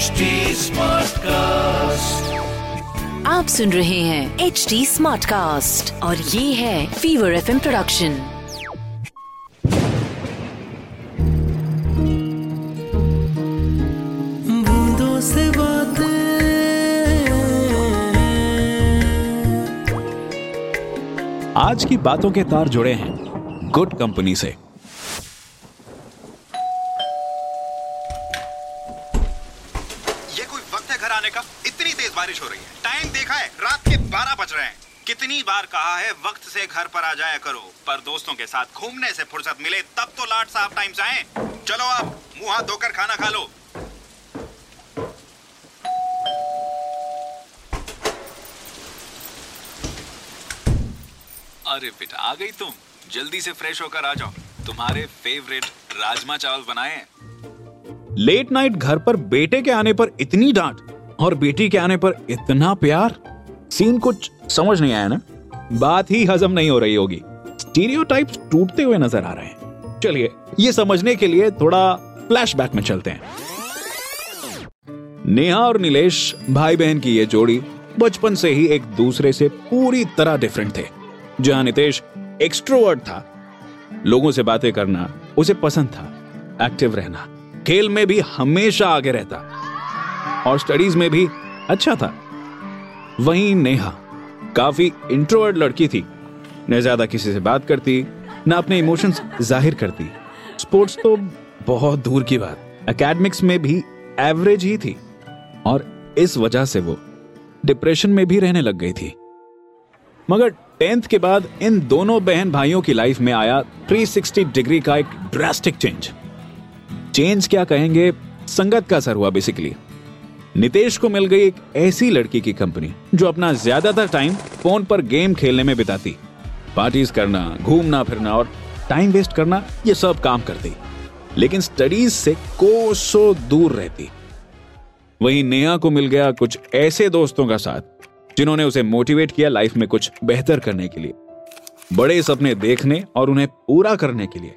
HD Smartcast. आप सुन रहे हैं एच डी स्मार्ट कास्ट और ये है फीवर एफ़ प्रोडक्शन बूंदों से बातें आज की बातों के तार जुड़े हैं गुड कंपनी से ये कोई वक्त है घर आने का? इतनी तेज बारिश हो रही है। टाइम देखा है, रात के 12 बज रहे हैं। कितनी बार कहा है, वक्त से घर पर आ जाया करो। पर दोस्तों के साथ घूमने से फुर्सत मिले, तब तो लाट साहब टाइम से आए। चलो अब मुँह हाथ धोकर खाना खा लो। अरे बेटा, आ गई तुम। जल्दी से फ्रेश होकर आ जाओ। तुम्हारे फेवरेट राजमा चावल बनाए लेट नाइट घर पर बेटे के आने पर इतनी डांट। और बेटी के आने पर इतना प्यार? सीन कुछ समझ नहीं आया ना? बात ही हजम नहीं हो रही होगी। स्टीरियोटाइप्स टूटते हुए नज़र आ रहे हैं। चलिए, ये समझने के लिए थोड़ा फ्लैशबैक में चलते हैं। नेहा और नीलेश भाई बहन की ये जोड़ी बचपन से ही एक दूसरे से पूरी तरह डिफरेंट थे। जहाँ नितेश एक्सट्रोवर्ट था। लोगों से बातें करना उसे पसंद था। एक्टिव रहना। खेल में भी हमेशा आगे रहता। और स्टडीज़ में भी अच्छा था। वहीं नेहा काफ़ी इंट्रोवर्ट लड़की थी। न ज़्यादा किसी से बात करती, न अपने इमोशंस ज़ाहिर करती। स्पोर्ट्स तो बहुत दूर की बात। एकेडमिक्स में भी एवरेज ही थी। और इस वजह से वो डिप्रेशन में भी रहने लग गई थी। मगर टेंथ के बाद इन दोनों बहन भाइयों की लाइफ में आया 360 डिग्री का एक ड्रास्टिक चेंज चेंज क्या कहेंगे? संगत का असर हुआ बेसिकली नितेश को मिल गई एक ऐसी लड़की की कंपनी, जो अपना ज़्यादातर टाइम फ़ोन पर गेम खेलने में बिताती। पार्टीज़ करना, घूमना, फिरना और टाइम वेस्ट करना, ये सब काम करती। लेकिन स्टडीज़ से कोसों दूर रहती। वहीं नेहा को मिल गया कुछ ऐसे दोस्तों का साथ, जिन्होंने उसे मोटिवेट किया लाइफ में कुछ बेहतर करने के लिए। बड़े सपने देखने और उन्हें पूरा करने के लिए।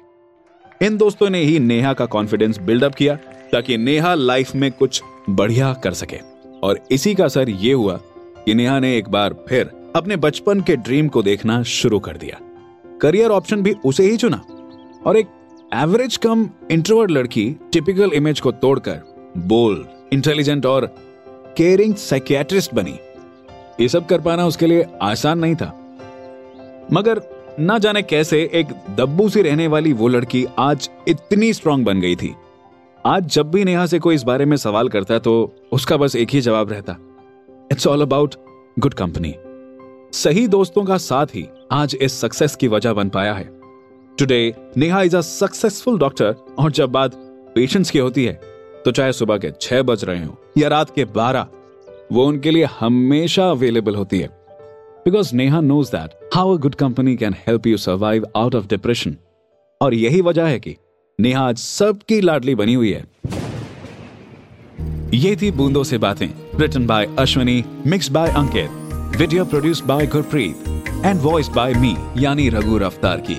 इन दोस्तों ने ही नेहा का कॉन्फिडेंस बिल्डअप किया ताकि नेहा लाइफ में कुछ बढ़िया कर सके। और इसी का असर ये हुआ कि नेहा ने एक बार फिर अपने बचपन के ड्रीम को देखना शुरू कर दिया। करियर ऑप्शन भी उसे ही चुना। और एक एवरेज कम इंट्रोवर्ट लड़की, टिपिकल इमेज को तोड़कर बोल्ड, इंटेलिजेंट और केयरिंग साइकियाट्रिस्ट बनी। ये सब कर पाना उसके लिए आसान नहीं था। मगर ना जाने कैसे एक दब्बू सी रहने वाली वो लड़की आज इतनी स्ट्रांग बन गई थी। आज जब भी नेहा से कोई इस बारे में सवाल करता तो उसका बस एक ही जवाब रहता। It's all about good company सही दोस्तों का साथ ही आज इस सक्सेस की वजह बन पाया है। Today Neha is a successful doctor और जब बात पेशेंट्स की होती है तो चाहे सुबह के छह बज रहे हो या रात के बारह, वो उनके लिए हमेशा अवेलेबल होती है। Because Neha knows that how a good company can help you survive out of depression और यही वजह है कि नेहा आज सबकी लाडली बनी हुई है। ये थी बूंदों से बातें written by Ashwani mix by Ankit video produce by Gurpreet and voice by me यानी रघु रफ्तार की।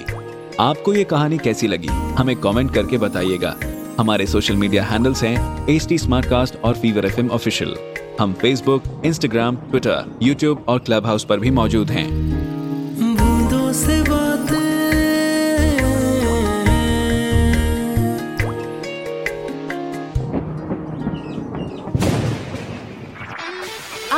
आपको ये कहानी कैसी लगी, हमें कमेंट करके बताइएगा। हमारे सोशल मीडिया हैंडल्स हैं एच टी और फीवर एफ़ ऑफिशियल हम फेसबुक इंस्टाग्राम ट्विटर यूट्यूब और क्लब हाउस पर भी मौजूद हैं।